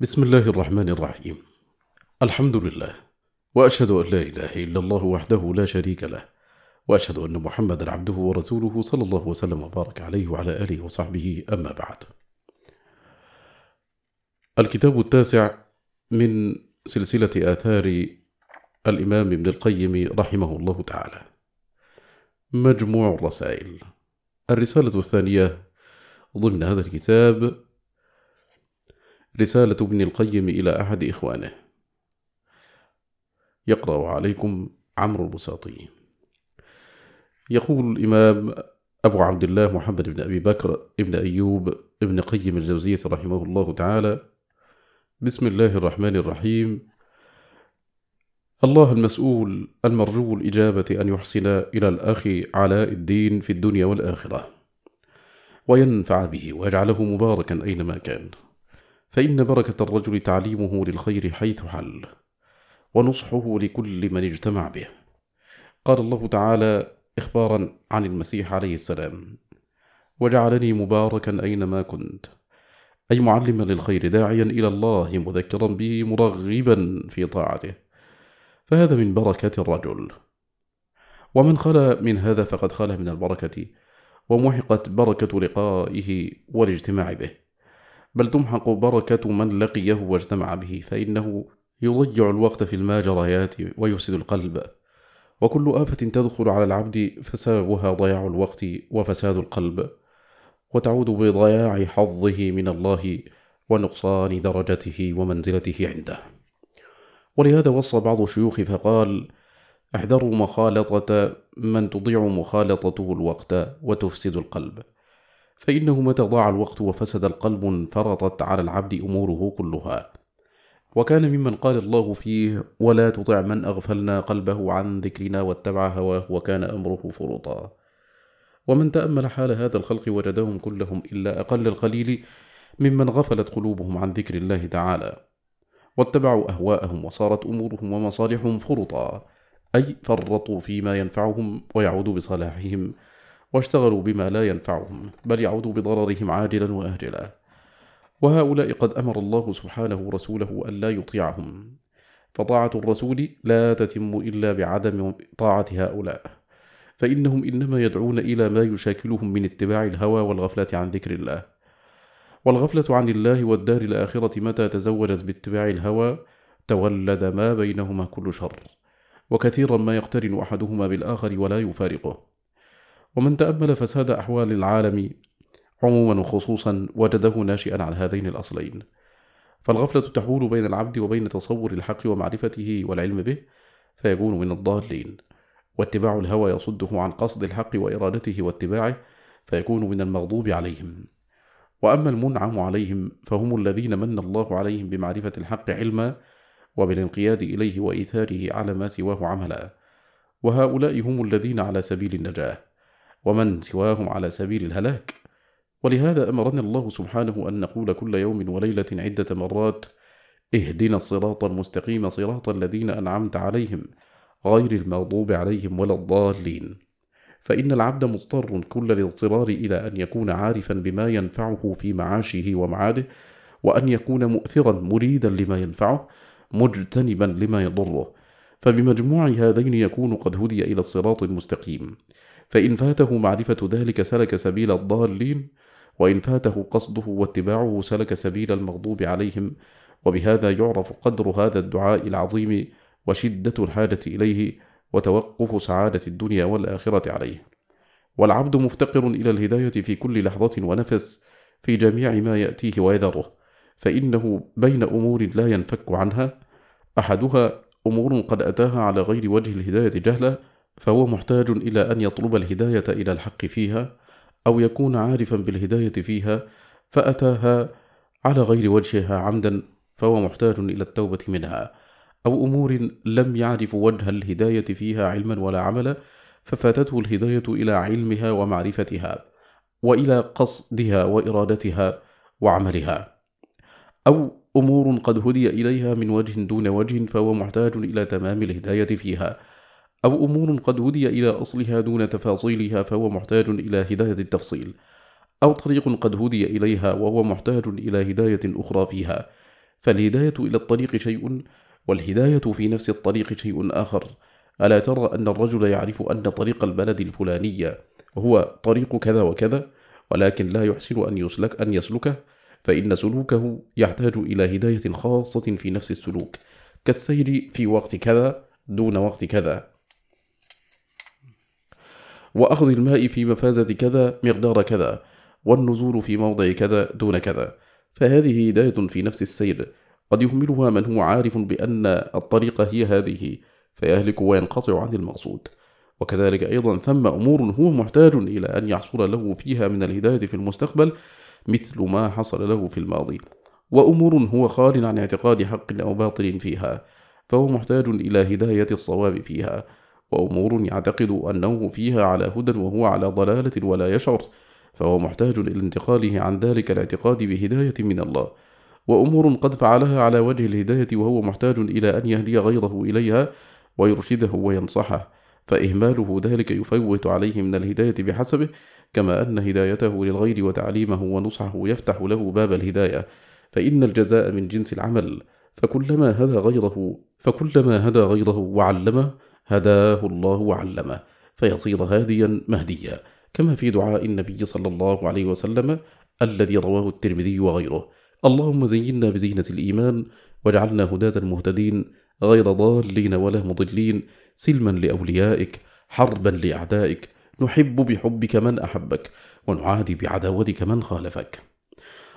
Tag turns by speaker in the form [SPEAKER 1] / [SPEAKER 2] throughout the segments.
[SPEAKER 1] بسم الله الرحمن الرحيم. الحمد لله وأشهد أن لا إله إلا الله وحده لا شريك له وأشهد أن محمدا عبده ورسوله صلى الله وسلم وبارك عليه وعلى آله وصحبه أما بعد. الكتاب التاسع من سلسلة آثار الإمام ابن القيم رحمه الله تعالى. مجموع الرسائل. الرسالة الثانية ضمن هذا الكتاب رسالة ابن القيم إلى أحد إخوانه. يقرأ عليكم عمرو البساطي. يقول الإمام أبو عبد الله محمد بن أبي بكر ابن أيوب ابن قيم الجوزية رحمه الله تعالى. بسم الله الرحمن الرحيم. الله المسؤول المرجو الإجابة أن يحسن إلى الأخ علاء الدين في الدنيا والآخرة. وينفع به ويجعله مباركا أينما كان. فإن بركة الرجل تعليمه للخير حيث حل ونصحه لكل من اجتمع به. قال الله تعالى إخبارا عن المسيح عليه السلام وجعلني مباركا أينما كنت أي معلما للخير داعيا إلى الله مذكرا به مرغبا في طاعته. فهذا من بركة الرجل. ومن خلا من هذا فقد خلا من البركة ومحقت بركة لقائه والاجتماع به. بل تمحق بركة من لقيه واجتمع به فإنه يضيع الوقت في الماجريات ويفسد القلب. وكل آفة تدخل على العبد فسببها ضياع الوقت وفساد القلب. وتعود بضياع حظه من الله ونقصان درجته ومنزلته عنده. ولهذا وصى بعض الشيوخ فقال احذروا مخالطة من تضيع مخالطته الوقت وتفسد القلب. فإنه متى ضاع الوقت وفسد القلب انفرطت على العبد أموره كلها. وكان ممن قال الله فيه ولا تطع من أغفلنا قلبه عن ذكرنا واتبع هواه وكان أمره فرطا. ومن تأمل حال هذا الخلق وجدهم كلهم إلا أقل القليل ممن غفلت قلوبهم عن ذكر الله تعالى. واتبعوا أهواءهم وصارت أمورهم ومصالحهم فرطا. أي فرطوا فيما ينفعهم ويعود بصلاحهم. واشتغلوا بما لا ينفعهم بل يعود بضررهم عاجلا واجلا وهؤلاء قد أمر الله سبحانه رسوله الا يطيعهم. فطاعة الرسول لا تتم إلا بعدم طاعة هؤلاء. فإنهم إنما يدعون إلى ما يشاكلهم من اتباع الهوى والغفلة عن ذكر الله. والغفلة عن الله والدار الآخرة متى تزوجت باتباع الهوى؟ تولد ما بينهما كل شر. وكثيرا ما يقترن أحدهما بالآخر ولا يفارقه. ومن تأمل فساد أحوال العالم عموما وخصوصا وجده ناشئا عن هذين الأصلين. فالغفلة تحول بين العبد وبين تصور الحق ومعرفته والعلم به فيكون من الضالين. واتباع الهوى يصده عن قصد الحق وإرادته واتباعه فيكون من المغضوب عليهم. وأما المنعم عليهم فهم الذين من الله عليهم بمعرفة الحق علما وبالانقياد إليه وإيثاره على ما سواه عملا. وهؤلاء هم الذين على سبيل النجاة. ومن سواهم على سبيل الهلاك. ولهذا أمرنا الله سبحانه أن نقول كل يوم وليلة عدة مرات اهدنا الصراط المستقيم صراط الذين أنعمت عليهم غير المغضوب عليهم ولا الضالين. فإن العبد مضطر كل الاضطرار إلى أن يكون عارفا بما ينفعه في معاشه ومعاده وأن يكون مؤثرا مريدا لما ينفعه مجتنبا لما يضره. فبمجموع هذين يكون قد هدي إلى الصراط المستقيم. فإن فاته معرفة ذلك سلك سبيل الضالين وإن فاته قصده واتباعه سلك سبيل المغضوب عليهم وبهذا يعرف قدر هذا الدعاء العظيم وشدة الحاجة إليه وتوقف سعادة الدنيا والآخرة عليه. والعبد مفتقر إلى الهداية في كل لحظة ونفس في جميع ما يأتيه ويذره فإنه بين أمور لا ينفك عنها. أحدها أمور قد أتاها على غير وجه الهداية جهلا فهو محتاج إلى أن يطلب الهداية إلى الحق فيها أو يكون عارفا بالهداية فيها فأتاها على غير وجهها عمدا فهو محتاج إلى التوبة منها. أو أمور لم يعرف وجه الهداية فيها علما ولا عملا ففاتته الهداية إلى علمها ومعرفتها وإلى قصدها وإرادتها وعملها. أو أمور قد هدي إليها من وجه دون وجه فهو محتاج إلى تمام الهداية فيها. أو أمور قد هدي إلى أصلها دون تفاصيلها فهو محتاج إلى هداية التفصيل أو طريق قد هدي إليها وهو محتاج إلى هداية أخرى فيها. فالهداية إلى الطريق شيء والهداية في نفس الطريق شيء آخر. ألا ترى أن الرجل يعرف أن طريق البلد الفلانية هو طريق كذا وكذا ولكن لا يحسن أن يسلك أن يسلكه؟ فإن سلوكه يحتاج إلى هداية خاصة في نفس السلوك كالسير في وقت كذا دون وقت كذا. وأخذ الماء في مفازة كذا مقدار كذا والنزول في موضع كذا دون كذا. فهذه هداية في نفس السير. قد يهملها من هو عارف بأن الطريقة هي هذه فيهلك وينقطع عن المقصود. وكذلك أيضا ثم أمور هو محتاج إلى أن يحصل له فيها من الهداية في المستقبل مثل ما حصل له في الماضي. وأمور هو خال عن اعتقاد حق أو باطل فيها فهو محتاج إلى هداية الصواب فيها. وأمور يعتقد أنه فيها على هدى وهو على ضلالة ولا يشعر فهو محتاج إلى انتقاله عن ذلك الاعتقاد بهداية من الله. وأمور قد فعلها على وجه الهداية وهو محتاج إلى أن يهدي غيره إليها ويرشده وينصحه فإهماله ذلك يفوت عليه من الهداية بحسبه كما أن هدايته للغير وتعليمه ونصحه يفتح له باب الهداية. فإن الجزاء من جنس العمل فكلما هدى غيره فكلما هدى غيره وعلمه هداه الله وعلمه فيصير هاديا مهديا كما في دعاء النبي صلى الله عليه وسلم الذي رواه الترمذي وغيره. اللهم زينا بزينة الإيمان واجعلنا هداة مهتدين غير ضالين ولا مضلين سلما لأوليائك حربا لأعدائك نحب بحبك من أحبك ونعادي بعداوتك من خالفك.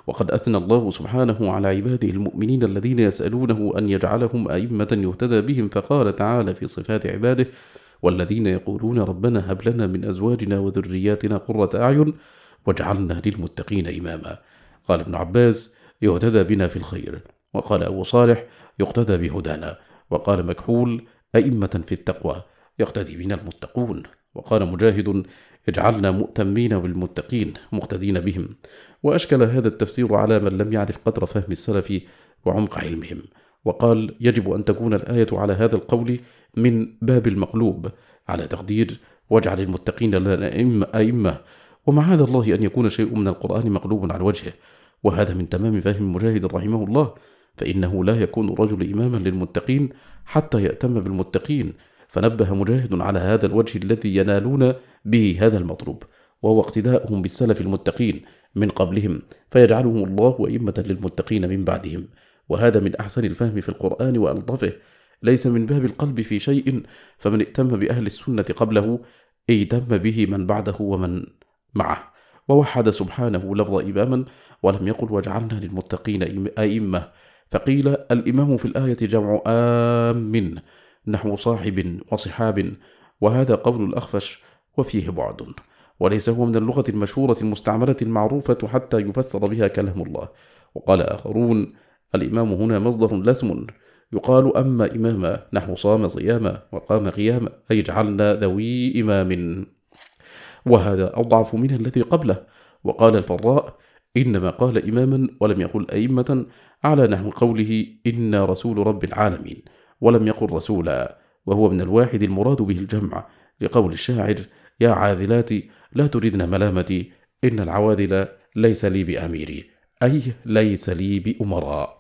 [SPEAKER 1] وقد أثنى الله سبحانه على عباده المؤمنين الذين يسألونه أن يجعلهم أئمة يهتدى بهم فقال تعالى في صفات عباده والذين يقولون ربنا هب لنا من أزواجنا وذرياتنا قرة أعين واجعلنا للمتقين إماما. قال ابن عباس يهتدى بنا في الخير. وقال أبو صالح يقتدى بهدانا. وقال مكحول أئمة في التقوى يقتدي بنا المتقون. وقال مجاهد اجعلنا مؤتمين بالمتقين مقتدين بهم. وأشكل هذا التفسير على من لم يعرف قدر فهم السلف وعمق علمهم. وقال يجب أن تكون الآية على هذا القول من باب المقلوب. على تقدير واجعل المتقين لنا أئمة ومعاذ الله أن يكون شيء من القرآن مقلوب عن وجهه. وهذا من تمام فهم مجاهد رحمه الله. فإنه لا يكون الرجل إماما للمتقين حتى يأتم بالمتقين. فنبه مجاهد على هذا الوجه الذي ينالون به هذا المطلوب وهو اقتداؤهم بالسلف المتقين من قبلهم فيجعلهم الله أئمة للمتقين من بعدهم. وهذا من أحسن الفهم في القرآن وألطفه. ليس من باب القلب في شيء فمن ائتم بأهل السنة قبله ائتم به من بعده ومن معه. ووحد سبحانه لفظ إماما ولم يقل واجعلنا للمتقين أئمة فقيل الإمام في الآية جمع آم نحو صاحب وصحاب وهذا قول الأخفش وفيه بعد وليس هو من اللغة المشهورة المستعملة المعروفة حتى يفسر بها كلام الله. وقال آخرون الإمام هنا مصدر لسم. يقال أما إماما نحو صام صياما وقام قياما أي جعلنا ذوي إمام. وهذا أضعف من الذي قبله. وقال الفراء إنما قال إماما ولم يقل أئمة على نحو قوله إنا رسول رب العالمين. ولم يقل رسولا وهو من الواحد المراد به الجمع. لقول الشاعر يا عاذلاتي لا تردن ملامتي إن العواذل ليس لي بأميري. أي ليس لي بأمراء.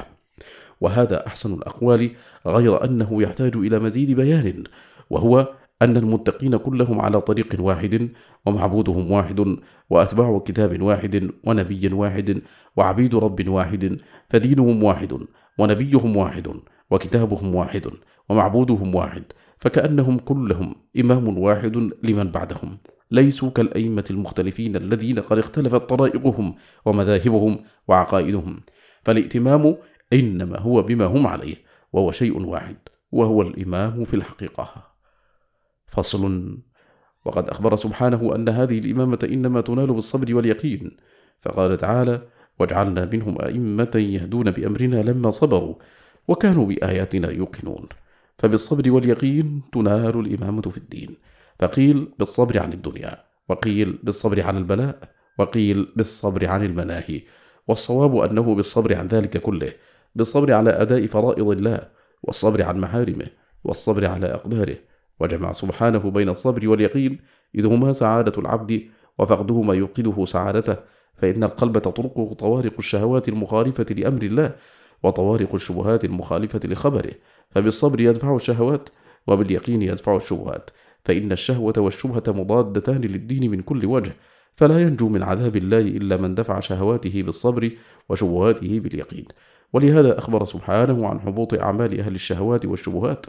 [SPEAKER 1] وهذا أحسن الأقوال غير أنه يحتاج إلى مزيد بيان وهو أن المتقين كلهم على طريق واحد ومعبودهم واحد وأتباع كتاب واحد ونبي واحد وعبيد رب واحد فدينهم واحد ونبيهم واحد. وكتابهم واحد ومعبودهم واحد فكأنهم كلهم إمام واحد لمن بعدهم. ليسوا كالأئمة المختلفين الذين قد اختلفت طرائقهم ومذاهبهم وعقائدهم. فالائتمام إنما هو بما هم عليه وهو شيء واحد وهو الإمام في الحقيقة. فصل. وقد أخبر سبحانه أن هذه الإمامة إنما تنال بالصبر واليقين. فقال تعالى واجعلنا منهم أئمة يهدون بأمرنا لما صبروا وكانوا بآياتنا يوقنون. فبالصبر واليقين تنال الإمامة في الدين. فقيل بالصبر عن الدنيا وقيل بالصبر عن البلاء وقيل بالصبر عن المناهي. والصواب أنه بالصبر عن ذلك كله بالصبر على أداء فرائض الله والصبر عن محارمه والصبر على أقداره. وجمع سبحانه بين الصبر واليقين إذ هما سعادة العبد وفقدهما يوقده سعادته. فإن القلب تطرقه طوارق الشهوات المخالفة لأمر الله وطوارق الشبهات المخالفة لخبره فبالصبر يدفع الشهوات وباليقين يدفع الشبهات فإن الشهوة والشبهة مضادتان للدين من كل وجه فلا ينجو من عذاب الله إلا من دفع شهواته بالصبر وشبهاته باليقين. ولهذا أخبر سبحانه عن حبوط أعمال أهل الشهوات والشبهات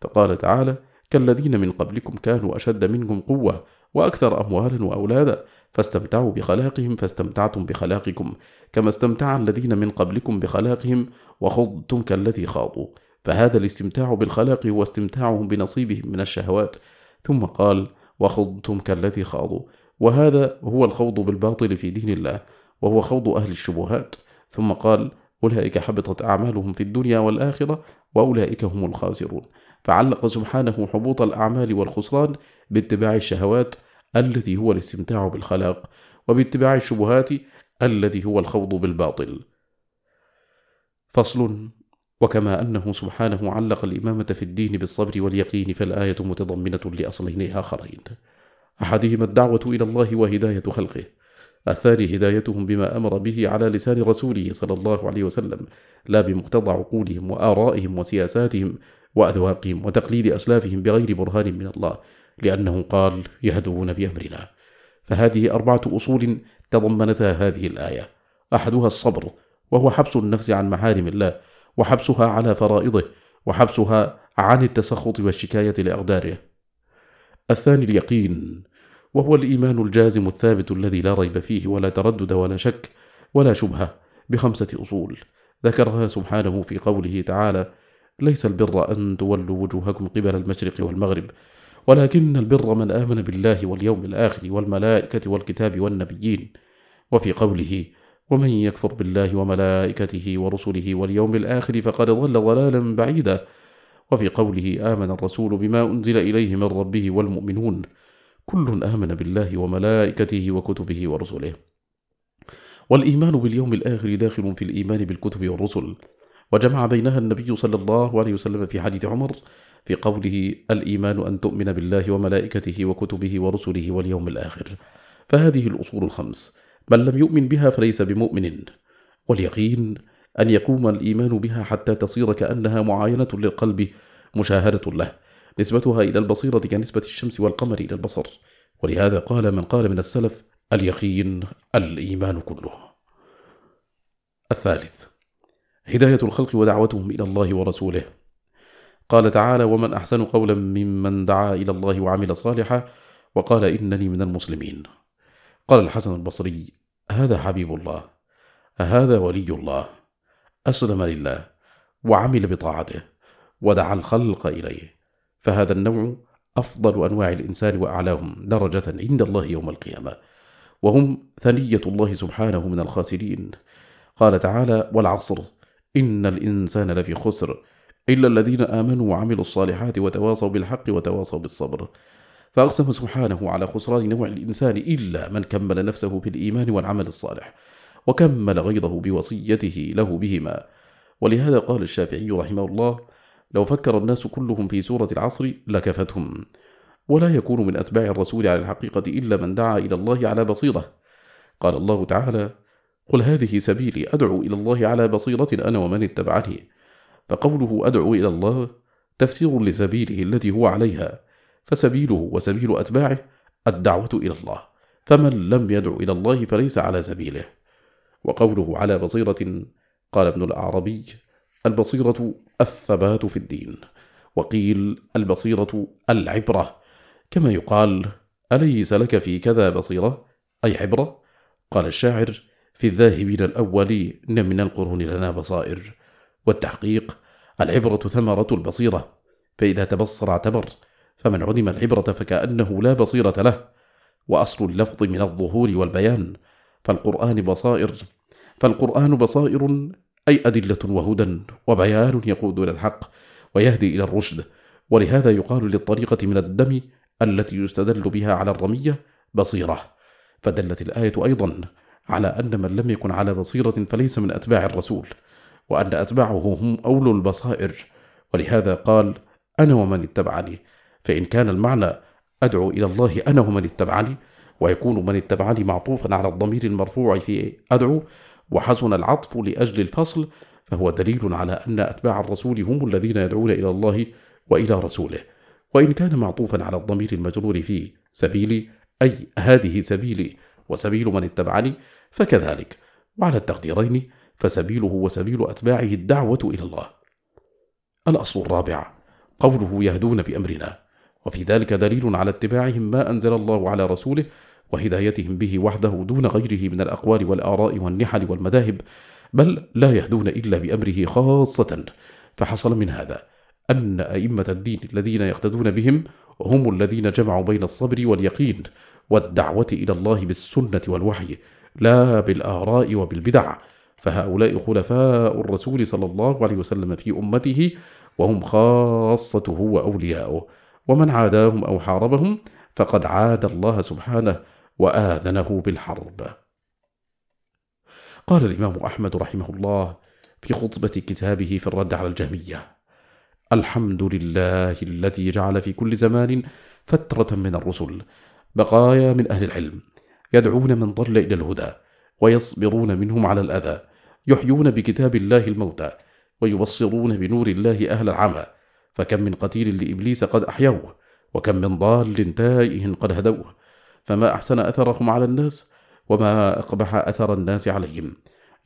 [SPEAKER 1] فقال تعالى كالذين من قبلكم كانوا أشد منكم قوة وأكثر أموالا وأولادا. فاستمتعوا بخلاقهم فاستمتعتم بخلاقكم كما استمتع الذين من قبلكم بخلاقهم وخضتم كالذي خاضوا. فهذا الاستمتاع بالخلاق هو استمتاعهم بنصيبهم من الشهوات. ثم قال وخضتم كالذي خاضوا. وهذا هو الخوض بالباطل في دين الله وهو خوض أهل الشبهات. ثم قال أولئك حبطت أعمالهم في الدنيا والآخرة وأولئك هم الخاسرون. فعلق سبحانه حبوط الأعمال والخسران باتباع الشهوات الذي هو الاستمتاع بالخلاق وباتباع الشبهات الذي هو الخوض بالباطل. فصل. وكما أنه سبحانه علق الإمامة في الدين بالصبر واليقين فالآية متضمنة لأصلين آخرين. أحدهما الدعوة إلى الله وهداية خلقه. الثاني هدايتهم بما أمر به على لسان رسوله صلى الله عليه وسلم لا بمقتضى عقولهم وآرائهم وسياساتهم وأذواقهم وتقليد أسلافهم بغير برهان من الله لأنه قال يهدون بأمرنا. فهذه أربعة أصول تضمنتها هذه الآية. أحدها الصبر وهو حبس النفس عن محارم الله وحبسها على فرائضه وحبسها عن التسخط والشكاية لأقداره. الثاني اليقين وهو الإيمان الجازم الثابت الذي لا ريب فيه ولا تردد ولا شك ولا شبهة بخمسة أصول ذكرها سبحانه في قوله تعالى ليس البر أن تولوا وجوهكم قبل المشرق والمغرب ولكن البر من آمن بالله واليوم الآخر والملائكة والكتاب والنبيين وفي قوله ومن يكفر بالله وملائكته ورسله واليوم الآخر فقد ضل ضلالا بعيدا وفي قوله آمن الرسول بما أنزل إليه من ربه والمؤمنون كل آمن بالله وملائكته وكتبه ورسله. والإيمان باليوم الآخر داخل في الإيمان بالكتب والرسل. وجمع بينها النبي صلى الله عليه وسلم في حديث عمر في قوله الإيمان أن تؤمن بالله وملائكته وكتبه ورسله واليوم الآخر. فهذه الأصول الخمس. من لم يؤمن بها فليس بمؤمن. واليقين أن يقوم الإيمان بها حتى تصير كأنها معاينة للقلب مشاهدة له. نسبتها إلى البصيرة كنسبة الشمس والقمر إلى البصر. ولهذا قال من قال من السلف اليقين الإيمان كله. الثالث هداية الخلق ودعوتهم إلى الله ورسوله. قال تعالى ومن أحسن قولا ممن دعا إلى الله وعمل صالحا وقال إنني من المسلمين. قال الحسن البصري هذا حبيب الله هذا ولي الله أسلم لله وعمل بطاعته ودعا الخلق إليه. فهذا النوع أفضل أنواع الإنسان وأعلاهم درجة عند الله يوم القيامة وهم ثنية الله سبحانه من الخاسرين. قال تعالى والعصر إن الإنسان لفي خسر إلا الذين آمنوا وعملوا الصالحات وتواصوا بالحق وتواصوا بالصبر. فأقسم سبحانه على خسران نوع الإنسان إلا من كمل نفسه بالإيمان والعمل الصالح وكمل غيره بوصيته له بهما. ولهذا قال الشافعي رحمه الله لو فكر الناس كلهم في سورة العصر لكفتهم. ولا يكون من أتباع الرسول على الحقيقة إلا من دعا إلى الله على بصيرة. قال الله تعالى قل هذه سبيلي أدعو إلى الله على بصيرة أنا ومن اتبعني. فقوله أدعو إلى الله تفسير لسبيله التي هو عليها فسبيله وسبيل أتباعه الدعوة إلى الله. فمن لم يدعو إلى الله فليس على سبيله. وقوله على بصيرة قال ابن الأعربي البصيرة الثبات في الدين وقيل البصيرة العبرة كما يقال أليس لك في كذا بصيرة؟ أي عبرة؟ قال الشاعر في الذاهبين الأولين من القرون لنا بصائر والتحقيق العبرة ثمرة البصيرة فإذا تبصر اعتبر فمن عدم العبرة فكأنه لا بصيرة له وأصل اللفظ من الظهور والبيان فالقرآن بصائر فالقرآن بصائر أي أدلة وهدى وبيان يقود إلى الحق ويهدي إلى الرشد. ولهذا يقال للطريقة من الدم التي يستدل بها على الرمية بصيرة. فدلت الآية أيضا على أن من لم يكن على بصيرة فليس من أتباع الرسول وأن أتباعه هم أولو البصائر. ولهذا قال أنا ومن اتبعني. فإن كان المعنى أدعو إلى الله أنا ومن اتبعني ويكون من اتبعني معطوفا على الضمير المرفوع في أدعو وحسن العطف لأجل الفصل فهو دليل على أن أتباع الرسول هم الذين يدعون إلى الله وإلى رسوله. وإن كان معطوفا على الضمير المجرور في سبيلي أي هذه سبيلي وسبيل من اتبعني فكذلك. وعلى التقديرين فسبيله وسبيل أتباعه الدعوة إلى الله. الأصل الرابع قوله يهدون بأمرنا. وفي ذلك دليل على اتباعهم ما أنزل الله على رسوله وهدايتهم به وحده دون غيره من الأقوال والآراء والنحل والمذاهب بل لا يهدون إلا بأمره خاصة. فحصل من هذا أن أئمة الدين الذين يقتدون بهم هم الذين جمعوا بين الصبر واليقين والدعوة إلى الله بالسنة والوحي لا بالآراء وبالبدع. فهؤلاء خلفاء الرسول صلى الله عليه وسلم في أمته وهم خاصته وأولياؤه. ومن عاداهم أو حاربهم فقد عاد الله سبحانه وآذنه بالحرب. قال الإمام أحمد رحمه الله في خطبة كتابه في الرد على الجهمية الحمد لله الذي جعل في كل زمان فترة من الرسل بقايا من أهل العلم يدعون من ضل إلى الهدى ويصبرون منهم على الأذى يحيون بكتاب الله الموتى ويبصرون بنور الله أهل العمى فكم من قتيل لإبليس قد أحيوه وكم من ضال تائه قد هدوه فما أحسن أثرهم على الناس وما أقبح أثر الناس عليهم.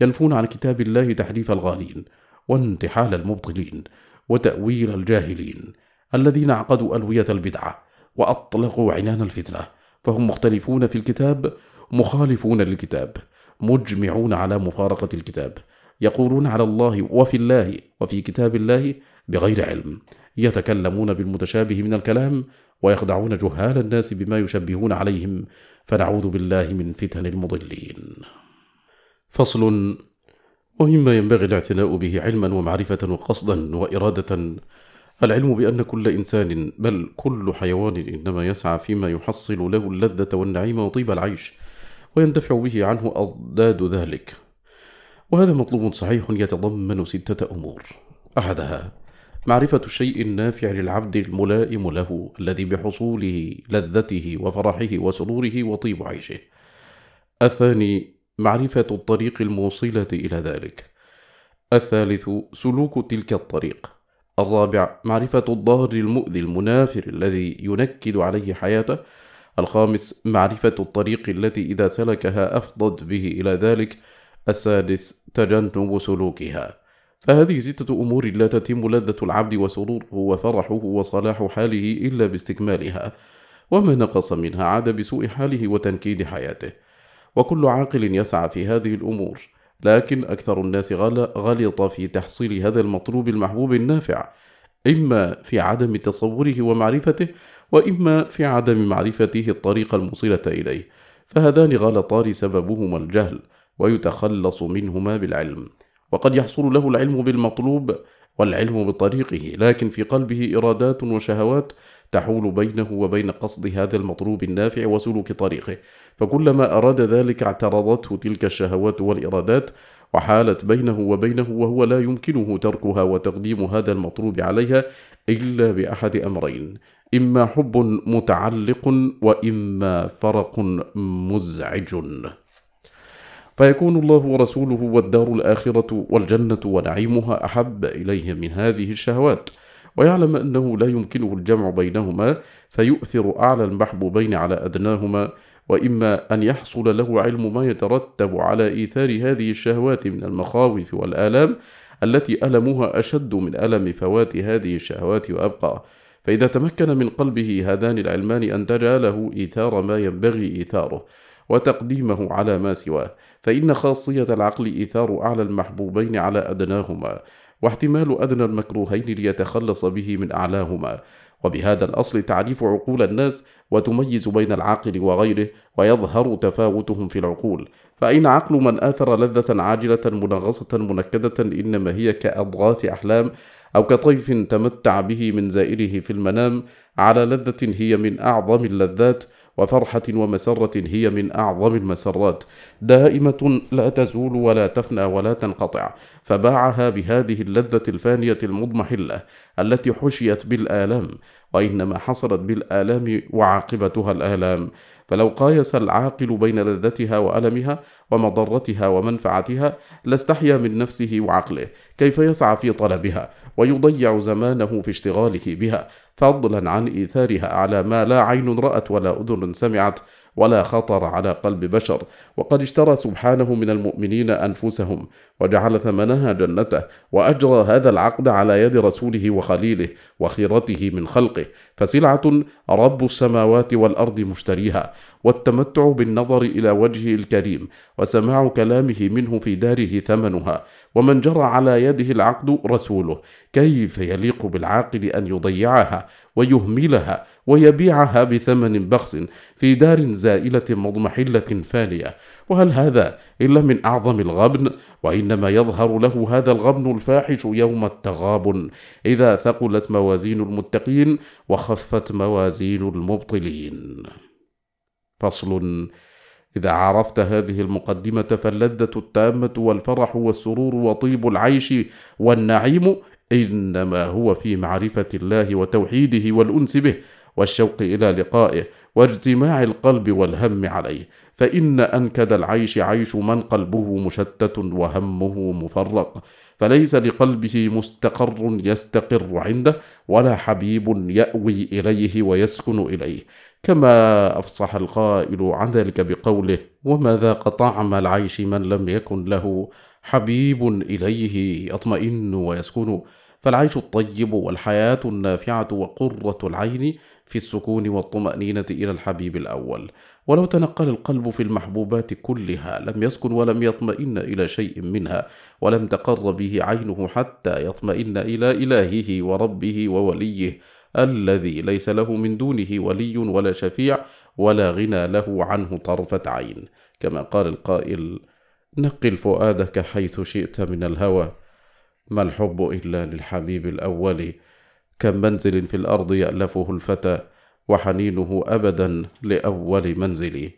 [SPEAKER 1] ينفون عن كتاب الله تحريف الغالين وانتحال المبطلين وتأويل الجاهلين الذين عقدوا ألوية البدعة وأطلقوا عنان الفتنة. فهم مختلفون في الكتاب مخالفون للكتاب مجمعون على مفارقة الكتاب يقولون على الله وفي الله وفي كتاب الله بغير علم. يتكلمون بالمتشابه من الكلام ويخدعون جهال الناس بما يشبهون عليهم فنعوذ بالله من فتن المضلين. فصل ومما ينبغي الاعتناء به علما ومعرفة وقصدا وإرادة. العلم بأن كل إنسان بل كل حيوان إنما يسعى فيما يحصل له اللذة والنعيم وطيب العيش ويندفع به عنه أضداد ذلك. وهذا مطلوب صحيح يتضمن ستة أمور. أحدها معرفة الشيء النافع للعبد الملائم له الذي بحصوله لذته وفرحه وسروره وطيب عيشه. الثاني معرفة الطريق الموصلة إلى ذلك. الثالث سلوك تلك الطريق. الرابع معرفة الضار المؤذي المنافر الذي ينكد عليه حياته. الخامس معرفة الطريق التي إذا سلكها أفضت به إلى ذلك. السادس تجنب سلوكها. فهذه ستة أمور لا تتم لذة العبد وسروره وفرحه وصلاح حاله إلا باستكمالها وما نقص منها عاد بسوء حاله وتنكيد حياته. وكل عاقل يسعى في هذه الأمور لكن أكثر الناس غلط في تحصيل هذا المطلوب المحبوب النافع إما في عدم تصوره ومعرفته وإما في عدم معرفته الطريق الموصلة إليه. فهذان غلطان سببهما الجهل ويتخلص منهما بالعلم. وقد يحصل له العلم بالمطلوب والعلم بطريقه لكن في قلبه إرادات وشهوات تحول بينه وبين قصد هذا المطلوب النافع وسلوك طريقه. فكلما أراد ذلك اعترضته تلك الشهوات والإرادات وحالت بينه وبينه وهو لا يمكنه تركها وتقديم هذا المطلوب عليها إلا بأحد أمرين إما حب متعلق وإما فرق مزعج. فيكون الله ورسوله والدار الآخرة والجنة ونعيمها أحب إليه من هذه الشهوات. ويعلم أنه لا يمكنه الجمع بينهما فيؤثر أعلى المحبوبين على أدناهما. وإما أن يحصل له علم ما يترتب على إيثار هذه الشهوات من المخاوف والآلام التي ألمها أشد من ألم فوات هذه الشهوات وأبقى. فإذا تمكن من قلبه هذان العلمان أن له إيثار ما ينبغي إيثاره. وتقديمه على ما سواه. فإن خاصية العقل إيثار أعلى المحبوبين على أدناهما واحتمال أدنى المكروهين ليتخلص به من أعلاهما. وبهذا الأصل تعريف عقول الناس وتميز بين العاقل وغيره ويظهر تفاوتهم في العقول. فإن عقل من آثر لذة عاجلة منغصة منكدة إنما هي كأضغاث أحلام أو كطيف تمتع به من زائره في المنام على لذة هي من أعظم اللذات وفرحة ومسرة هي من أعظم المسرات. دائمة لا تزول ولا تفنى ولا تنقطع. فباعها بهذه اللذة الفانية المضمحلة التي حشيت بالآلام وإنما حصلت بالآلام وعاقبتها الآلام. فلو قايس العاقل بين لذتها وألمها ومضرتها ومنفعتها لاستحيا من نفسه وعقله. كيف يسعى في طلبها ويضيع زمانه في اشتغاله بها؟ فضلا عن إيثارها على ما لا عين رأت ولا أذن سمعت. ولا خطر على قلب بشر. وقد اشترى سبحانه من المؤمنين أنفسهم وجعل ثمنها جنته وأجرى هذا العقد على يد رسوله وخليله وخيرته من خلقه. فسلعة رب السماوات والأرض مشتريها. والتمتع بالنظر إلى وجهه الكريم وسماع كلامه منه في داره ثمنها. ومن جرى على يده العقد رسوله. كيف يليق بالعاقل أن يضيعها؟ ويهملها ويبيعها بثمن بخس في دار زائلة مضمحلة فانيه وهل هذا إلا من أعظم الغبن؟ وإنما يظهر له هذا الغبن الفاحش يوم التغابن إذا ثقلت موازين المتقين وخفت موازين المبطلين. فصل. إذا عرفت هذه المقدمة فاللذة التامة والفرح والسرور وطيب العيش والنعيم إنما هو في معرفة الله وتوحيده والأنس به والشوق إلى لقائه واجتماع القلب والهم عليه. فإن أنكد العيش عيش من قلبه مشتت وهمه مفرق. فليس لقلبه مستقر يستقر عنده ولا حبيب يأوي إليه ويسكن إليه. كما أفصح القائل عن ذلك بقوله وما ذاق طعم العيش من لم يكن له؟ حبيب إليه يطمئن ويسكن. فالعيش الطيب والحياة النافعة وقرة العين في السكون والطمأنينة إلى الحبيب الأول. ولو تنقل القلب في المحبوبات كلها لم يسكن ولم يطمئن إلى شيء منها ولم تقر به عينه حتى يطمئن إلى إلهه وربه ووليه الذي ليس له من دونه ولي ولا شفيع ولا غنى له عنه طرفة عين. كما قال القائل نقل فؤادك حيث شئت من الهوى. ما الحب إلا للحبيب الأول؟ كم منزل في الأرض يألفه الفتى وحنينه أبدا لأول منزل.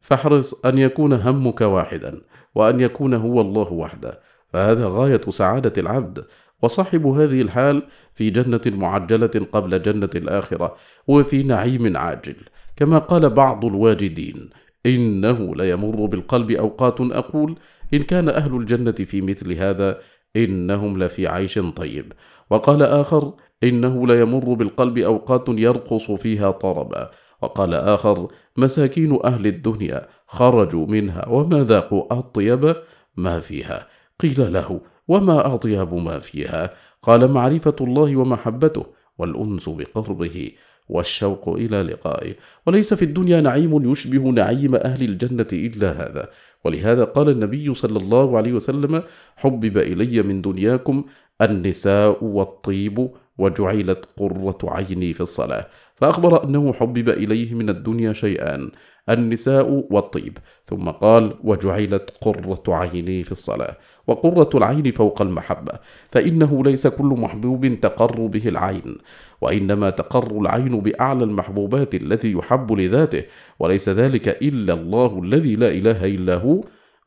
[SPEAKER 1] فاحرص أن يكون همك واحدا وأن يكون هو الله وحده. فهذا غاية سعادة العبد. وصاحب هذه الحال في جنة معجلة قبل جنة الآخرة وفي نعيم عاجل. كما قال بعض الواجدين إنه ليمر بالقلب أوقات أقول إن كان أهل الجنة في مثل هذا إنهم لفي عيش طيب. وقال آخر إنه ليمر بالقلب أوقات يرقص فيها طربا. وقال آخر مساكين أهل الدنيا خرجوا منها وما ذاقوا أطيب ما فيها. قيل له وما أطيب ما فيها؟ قال معرفة الله ومحبته والأنس بقربه. والشوق إلى لقائه. وليس في الدنيا نعيم يشبه نعيم أهل الجنة إلا هذا. ولهذا قال النبي صلى الله عليه وسلم حبب إلي من دنياكم النساء والطيب وجعلت قرة عيني في الصلاة. فأخبر أنه حبب إليه من الدنيا شيئان النساء والطيب. ثم قال وجعلت قرة عيني في الصلاة. وقرة العين فوق المحبة. فإنه ليس كل محبوب تقر به العين. وإنما تقر العين بأعلى المحبوبات التي يحب لذاته. وليس ذلك إلا الله الذي لا إله إلا هو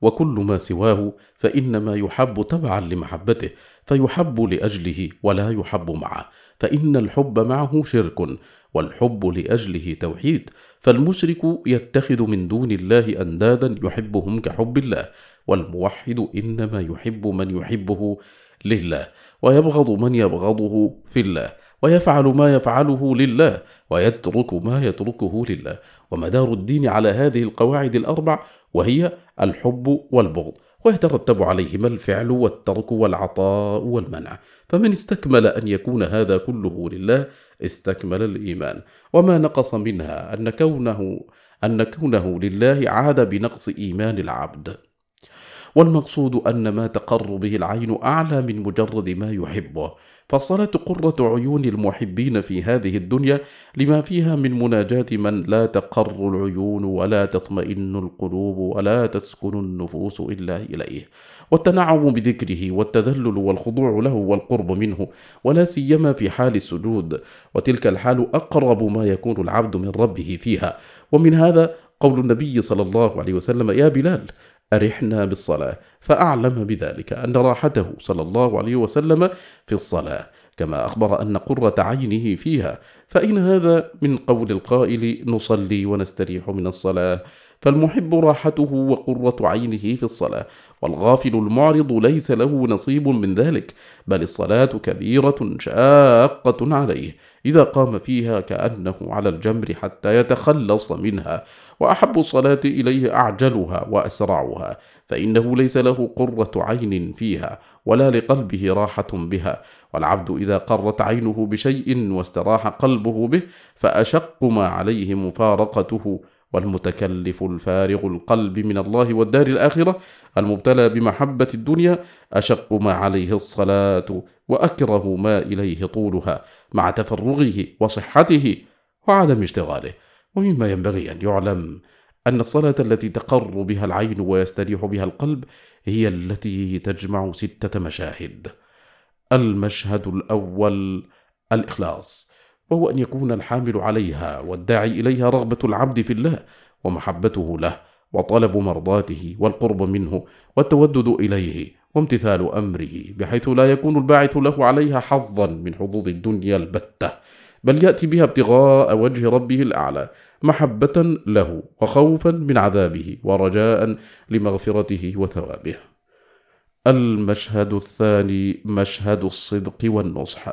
[SPEAKER 1] وكل ما سواه فإنما يحب تبعا لمحبته فيحب لأجله ولا يحب معه فإن الحب معه شرك والحب لأجله توحيد فالمشرك يتخذ من دون الله أندادا يحبهم كحب الله والموحد إنما يحب من يحبه لله ويبغض من يبغضه في الله. ويفعل ما يفعله لله ويترك ما يتركه لله. ومدار الدين على هذه القواعد الأربع وهي الحب والبغض ويترتب عليهما الفعل والترك والعطاء والمنع. فمن استكمل أن يكون هذا كله لله استكمل الإيمان. وما نقص منها أن كونه أن كونه لله عاد بنقص إيمان العبد. والمقصود أن ما تقر به العين أعلى من مجرد ما يحبه. فالصلاة قرة عيون المحبين في هذه الدنيا لما فيها من مناجاة من لا تقر العيون ولا تطمئن القلوب ولا تسكن النفوس إلا إليه. والتنعم بذكره والتذلل والخضوع له والقرب منه ولا سيما في حال السجود. وتلك الحال أقرب ما يكون العبد من ربه فيها. ومن هذا قول النبي صلى الله عليه وسلم يا بلال أرحنا بالصلاة فأعلم بذلك أن راحته صلى الله عليه وسلم في الصلاة كما أخبر أن قرة عينه فيها فإن هذا من قول القائل نصلي ونستريح من الصلاة. فالمحب راحته وقرة عينه في الصلاة والغافل المعرض ليس له نصيب من ذلك بل الصلاة كبيرة شاقة عليه إذا قام فيها كأنه على الجمر حتى يتخلص منها وأحب الصلاة إليه أعجلها وأسرعها فإنه ليس له قرة عين فيها ولا لقلبه راحة بها والعبد إذا قرت عينه بشيء واستراح قلبه به فأشق ما عليه مفارقته والمتكلف الفارغ القلب من الله والدار الآخرة المبتلى بمحبة الدنيا أشق ما عليه الصلاة وأكره ما إليه طولها مع تفرغه وصحته وعدم اشتغاله. ومما ينبغي أن يعلم أن الصلاة التي تقر بها العين ويستريح بها القلب هي التي تجمع ستة مشاهد. المشهد الأول الإخلاص. وهو أن يكون الحامل عليها والداعي إليها رغبة العبد في الله ومحبته له وطلب مرضاته والقرب منه والتودد إليه وامتثال أمره بحيث لا يكون الباعث له عليها حظا من حظوظ الدنيا البتة بل يأتي بها ابتغاء وجه ربه الأعلى محبة له وخوفا من عذابه ورجاء لمغفرته وثوابه. المشهد الثاني مشهد الصدق والنصح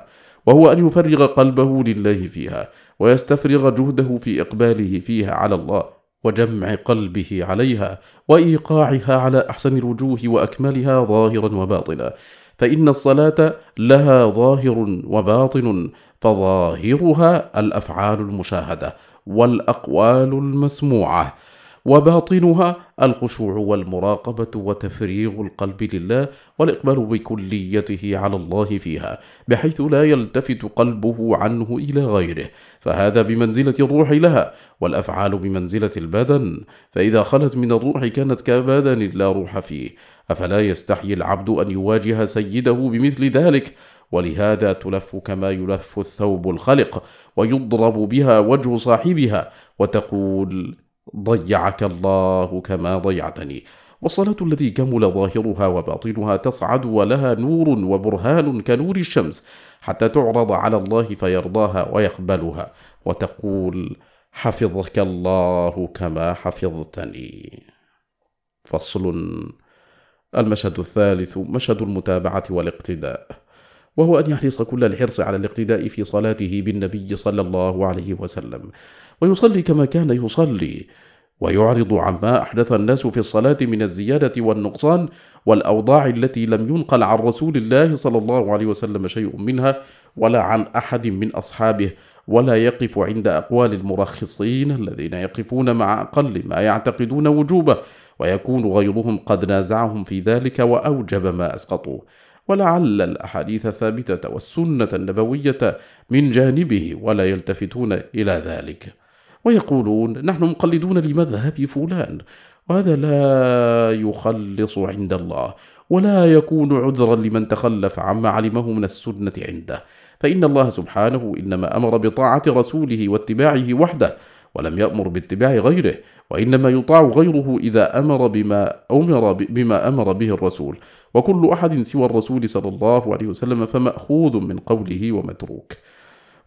[SPEAKER 1] وهو أن يفرغ قلبه لله فيها ويستفرغ جهده في إقباله فيها على الله وجمع قلبه عليها وإيقاعها على أحسن الوجوه وأكملها ظاهرا وباطنا فإن الصلاة لها ظاهر وباطن فظاهرها الأفعال المشاهدة والأقوال المسموعة. وباطنها الخشوع والمراقبة وتفريغ القلب لله والإقبال بكليته على الله فيها بحيث لا يلتفت قلبه عنه إلى غيره. فهذا بمنزلة الروح لها والأفعال بمنزلة البدن. فإذا خلت من الروح كانت كبدن لا روح فيه. أفلا يستحي العبد أن يواجه سيده بمثل ذلك؟ ولهذا تلف كما يلف الثوب الخلق ويضرب بها وجه صاحبها وتقول ضيعك الله كما ضيعتني. والصلاة التي كمل ظاهرها وباطنها تصعد ولها نور وبرهان كنور الشمس حتى تعرض على الله فيرضاها ويقبلها وتقول حفظك الله كما حفظتني. فصل. المشهد الثالث مشهد المتابعة والاقتداء. وهو أن يحرص كل الحرص على الاقتداء في صلاته بالنبي صلى الله عليه وسلم. ويصلي كما كان يصلي ويعرض عما أحدث الناس في الصلاة من الزيادة والنقصان والأوضاع التي لم ينقل عن رسول الله صلى الله عليه وسلم شيء منها ولا عن أحد من أصحابه ولا يقف عند أقوال المرخصين الذين يقفون مع أقل ما يعتقدون وجوبه ويكون غيرهم قد نازعهم في ذلك وأوجب ما أسقطوه. ولعل الأحاديث الثابتة والسنة النبوية من جانبه ولا يلتفتون إلى ذلك. ويقولون نحن مقلدون لمذهب فلان وهذا لا يخلص عند الله ولا يكون عذرا لمن تخلف عما علمه من السنة عنده. فإن الله سبحانه إنما أمر بطاعة رسوله واتباعه وحده ولم يأمر باتباع غيره وإنما يطاع غيره إذا أمر بما أمر بما أمر به الرسول. وكل أحد سوى الرسول صلى الله عليه وسلم فمأخوذ من قوله ومتروك.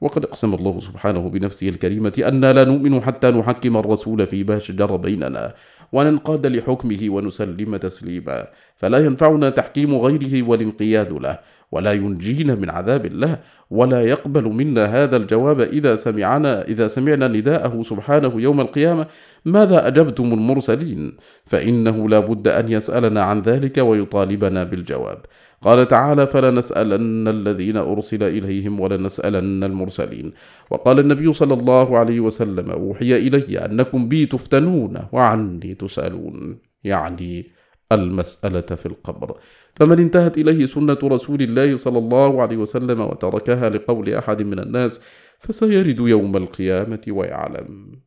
[SPEAKER 1] وقد أقسم الله سبحانه بنفسه الكريمة أنا لا نؤمن حتى نحكم الرسول فيما شجر بيننا. وننقاد لحكمه ونسلم تسليما. فلا ينفعنا تحكيم غيره والانقياد له. ولا ينجينا من عذاب الله ولا يقبل منا هذا الجواب إذا سمعنا إذا سمعنا نداءه سبحانه يوم القيامة. ماذا أجبتم المرسلين؟ فإنه لا بد أن يسألنا عن ذلك ويطالبنا بالجواب. قال تعالى فلنسألن الذين أرسل إليهم ولنسألن المرسلين وقال النبي صلى الله عليه وسلم أوحي إلي أنكم بي تفتنون وعني تسألون يعني المسألة في القبر. فمن انتهت إليه سنة رسول الله صلى الله عليه وسلم وتركها لقول أحد من الناس فسيرد يوم القيامة ويعلم.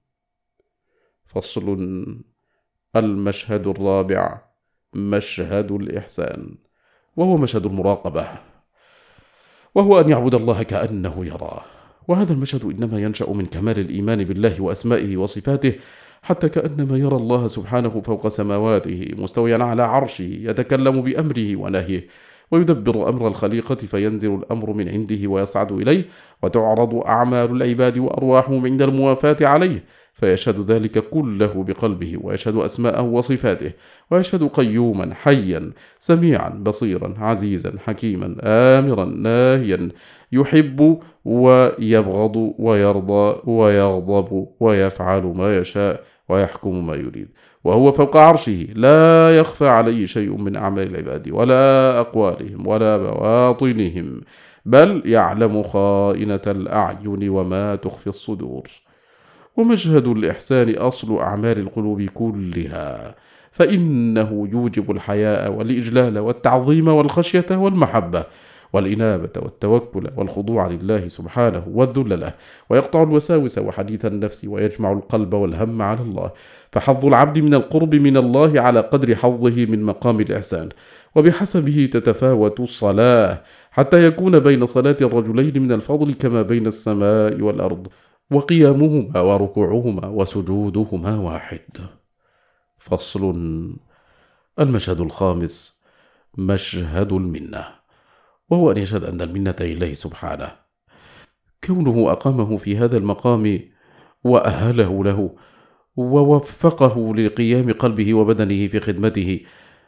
[SPEAKER 1] فصل المشهد الرابع مشهد الإحسان وهو مشهد المراقبة وهو أن يعبد الله كأنه يراه. وهذا المشهد إنما ينشأ من كمال الإيمان بالله وأسمائه وصفاته حتى كأنما يرى الله سبحانه فوق سماواته مستويا على عرشه يتكلم بأمره ونهيه ويدبر أمر الخليقة فينزل الأمر من عنده ويصعد إليه وتعرض أعمال العباد وأرواحهم عند الموافاة عليه فيشهد ذلك كله بقلبه ويشهد أسماءه وصفاته ويشهد قيوما حيا سميعا بصيرا عزيزا حكيما آمرا ناهيا يحب ويبغض ويرضى ويغضب ويفعل ما يشاء. ويحكم ما يريد. وهو فوق عرشه لا يخفى عليه شيء من أعمال العباد ولا أقوالهم ولا بواطنهم بل يعلم خائنة الأعين وما تخفي الصدور. ومشهد الإحسان أصل أعمال القلوب كلها فإنه يوجب الحياء والإجلال والتعظيم والخشية والمحبة. والإنابة والتوكل والخضوع لله سبحانه والذل له ويقطع الوساوس وحديث النفس ويجمع القلب والهم على الله. فحظ العبد من القرب من الله على قدر حظه من مقام الإحسان. وبحسبه تتفاوت الصلاة. حتى يكون بين صلاة الرجلين من الفضل كما بين السماء والأرض. وقيامهما وركوعهما وسجودهما واحد. فصل. المشهد الخامس. مشهد المنة. وهو أن يشهد أن المنة لله سبحانه. كونه أقامه في هذا المقام وأهله له ووفقه لقيام قلبه وبدنه في خدمته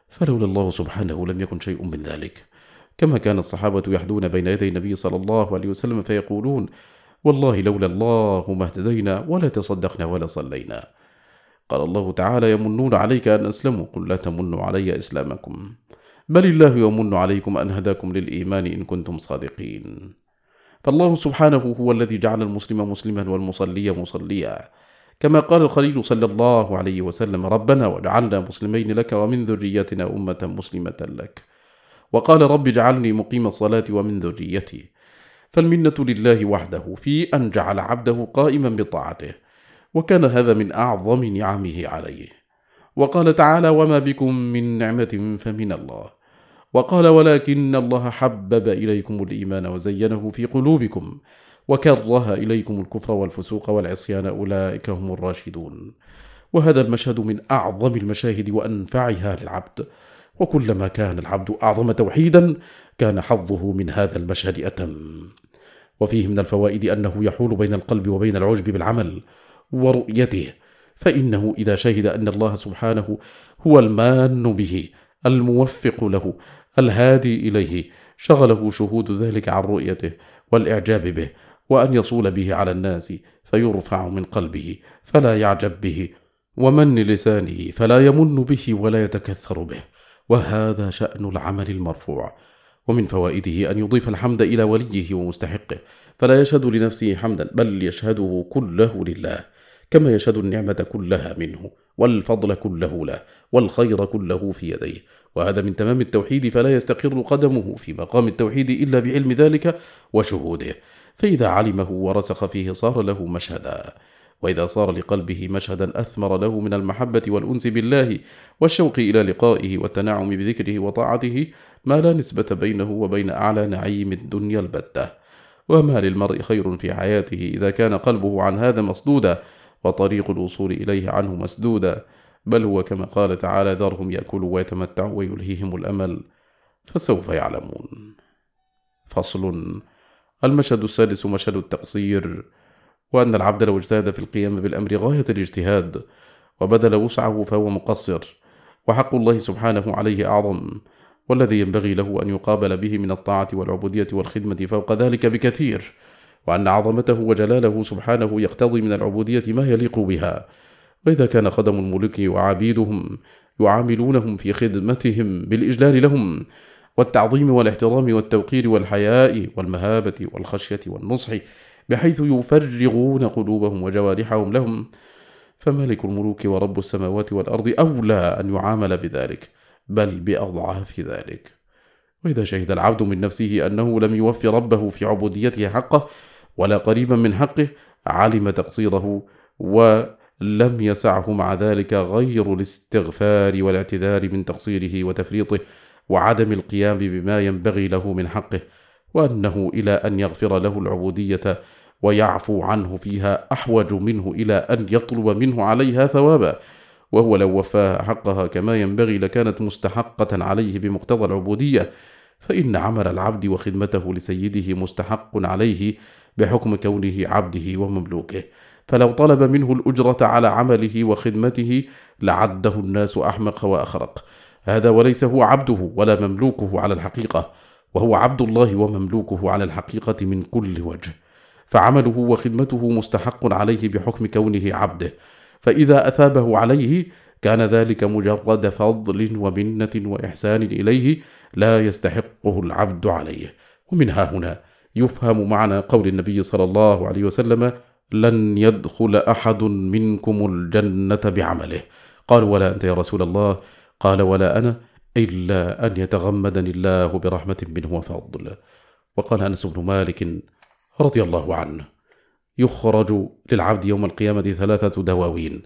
[SPEAKER 1] فلولا الله سبحانه لم يكن شيء من ذلك. كما كان الصحابة يحدون بين يدي النبي صلى الله عليه وسلم فيقولون والله لولا الله ما اهتدينا ولا تصدقنا ولا صلينا. قال الله تعالى يمنون عليك أن أسلموا قل لا تمنوا علي إسلامكم. بل الله يمن عليكم أن هداكم للإيمان إن كنتم صادقين. فالله سبحانه هو الذي جعل المسلم مسلما والمصلي مصليا. كما قال الخليل صلى الله عليه وسلم ربنا واجعلنا مسلمين لك ومن ذريتنا أمة مسلمة لك. وقال رب اجعلني مقيم الصلاة ومن ذريتي. فالمنة لله وحده في أن جعل عبده قائما بطاعته وكان هذا من أعظم نعمه عليه. وقال تعالى وما بكم من نعمة فمن الله. وقال ولكن الله حبب إليكم الإيمان وزينه في قلوبكم وكره إليكم الكفر والفسوق والعصيان أولئك هم الراشدون. وهذا المشهد من أعظم المشاهد وأنفعها للعبد. وكلما كان العبد أعظم توحيدا كان حظه من هذا المشهد أتم. وفيه من الفوائد أنه يحول بين القلب وبين العجب بالعمل ورؤيته. فإنه إذا شهد أن الله سبحانه هو المان به الموفق له الهادي إليه. شغله شهود ذلك عن رؤيته والإعجاب به وأن يصول به على الناس فيرفع من قلبه فلا يعجب به ومن لسانه فلا يمن به ولا يتكثر به. وهذا شأن العمل المرفوع. ومن فوائده أن يضيف الحمد إلى وليه ومستحقه. فلا يشهد لنفسه حمدا بل يشهده كله لله. كما يشهد النعمة كلها منه والفضل كله له والخير كله في يديه. وهذا من تمام التوحيد فلا يستقر قدمه في مقام التوحيد إلا بعلم ذلك وشهوده. فإذا علمه ورسخ فيه صار له مشهدا. وإذا صار لقلبه مشهدا أثمر له من المحبة والأنس بالله والشوق إلى لقائه والتنعم بذكره وطاعته ما لا نسبة بينه وبين أعلى نعيم الدنيا البتة. وما للمرء خير في حياته إذا كان قلبه عن هذا مصدودا وطريق الوصول إليه عنه مسدودا. بل هو كما قال تعالى ذرهم يأكلوا ويتمتعوا ويلهيهم الأمل فسوف يعلمون. فصل. المشهد السادس مشهد التقصير وأن العبد لو اجتهد في القيام بالأمر غاية الاجتهاد وبذل وسعه فهو مقصر وحق الله سبحانه عليه أعظم والذي ينبغي له أن يقابل به من الطاعة والعبودية والخدمة فوق ذلك بكثير وأن عظمته وجلاله سبحانه يقتضي من العبودية ما يليق بها. وإذا كان خدم الملوك وعبيدهم يعاملونهم في خدمتهم بالإجلال لهم والتعظيم والاحترام والتوقير والحياء والمهابة والخشية والنصح بحيث يفرغون قلوبهم وجوارحهم لهم فملك الملوك ورب السماوات والأرض أولى أن يعامل بذلك بل بأضعاف ذلك. وإذا شهد العبد من نفسه أنه لم يوفي ربه في عبوديته حقه ولا قريبا من حقه علم تقصيره ولم يسعه مع ذلك غير الاستغفار والاعتذار من تقصيره وتفريطه وعدم القيام بما ينبغي له من حقه وأنه إلى أن يغفر له العبودية ويعفو عنه فيها أحوج منه إلى أن يطلب منه عليها ثوابا. وهو لو وفاها حقها كما ينبغي لكانت مستحقة عليه بمقتضى العبودية فإن عمل العبد وخدمته لسيده مستحق عليه بحكم كونه عبده ومملوكه. فلو طلب منه الأجرة على عمله وخدمته لعده الناس أحمق وأخرق. هذا وليس هو عبده ولا مملوكه على الحقيقة وهو عبد الله ومملوكه على الحقيقة من كل وجه. فعمله وخدمته مستحق عليه بحكم كونه عبده. فإذا أثابه عليه كان ذلك مجرد فضل ومنة وإحسان إليه لا يستحقه العبد عليه. ومنها هنا يفهم معنى قول النبي صلى الله عليه وسلم لن يدخل أحد منكم الجنة بعمله. قالوا ولا أنت يا رسول الله. قال ولا أنا إلا أن يتغمدني الله برحمة منه وفضل. وقال أنس بن مالك رضي الله عنه. يخرج للعبد يوم القيامة ثلاثة دواوين.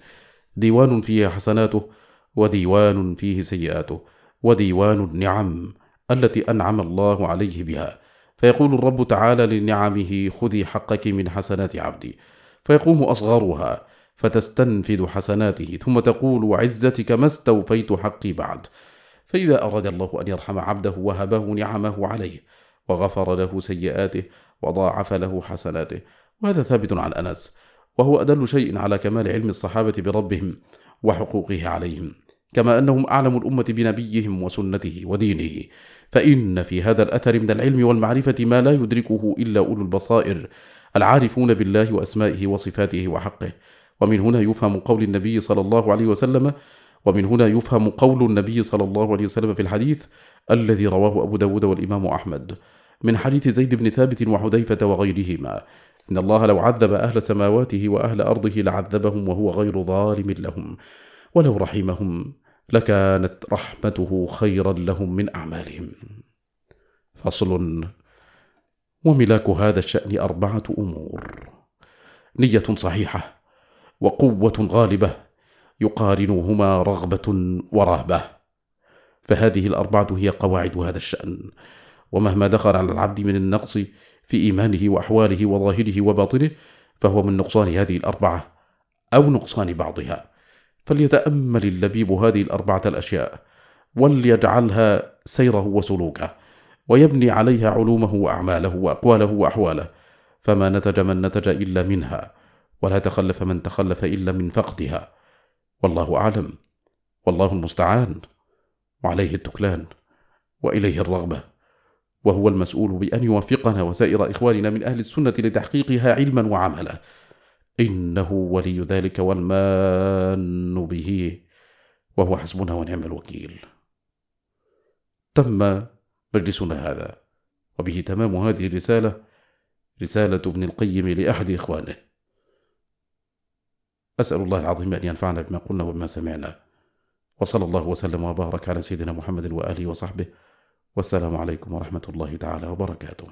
[SPEAKER 1] ديوان فيه حسناته وديوان فيه سيئاته وديوان النعم التي أنعم الله عليه بها. فيقول الرب تعالى لنعمه خذي حقك من حسنات عبدي. فيقوم أصغرها فتستنفذ حسناته ثم تقول وعزتك ما استوفيت حقي بعد. فإذا أراد الله أن يرحم عبده وهبه نعمه عليه وغفر له سيئاته وضاعف له حسناته. وهذا ثابت عن أنس وهو أدل شيء على كمال علم الصحابة بربهم وحقوقه عليهم. كما أنهم أعلم الأمة بنبيهم وسنته ودينه. فإن في هذا الأثر من العلم والمعرفة ما لا يدركه إلا أولو البصائر العارفون بالله وأسمائه وصفاته وحقه. ومن هنا يفهم قول النبي صلى الله عليه وسلم ومن هنا يفهم قول النبي صلى الله عليه وسلم في الحديث الذي رواه أبو داود والإمام أحمد. من حديث زيد بن ثابت وحذيفة وغيرهما إن الله لو عذب أهل سماواته وأهل أرضه لعذبهم وهو غير ظالم لهم ولو رحمهم لكانت رحمته خيرا لهم من أعمالهم. فصل. وملاك هذا الشأن أربعة أمور. نية صحيحة وقوة غالبة يقارنهما رغبة ورهبة. فهذه الأربعة هي قواعد هذا الشأن. ومهما دخل على العبد من النقص في إيمانه وأحواله وظاهره وباطنه فهو من نقصان هذه الأربعة أو نقصان بعضها. فليتأمل اللبيب هذه الأربعة الأشياء وليجعلها سيره وسلوكه ويبني عليها علومه وأعماله وأقواله وأحواله فما نتج من نتج إلا منها ولا تخلف من تخلف إلا من فقدها. والله أعلم والله المستعان وعليه التكلان وإليه الرغبة وهو المسؤول بأن يوفقنا وسائر إخواننا من أهل السنة لتحقيقها علما وعملا. إنه ولي ذلك والمان به وهو حسبنا ونعم الوكيل. تم مجلسنا هذا وبه تمام هذه الرسالة رسالة ابن القيم لأحد إخوانه. أسأل الله العظيم أن ينفعنا بما قلنا وبما سمعنا. وصلى الله وسلم وبارك على سيدنا محمد وآله وصحبه. والسلام عليكم ورحمة الله تعالى وبركاته.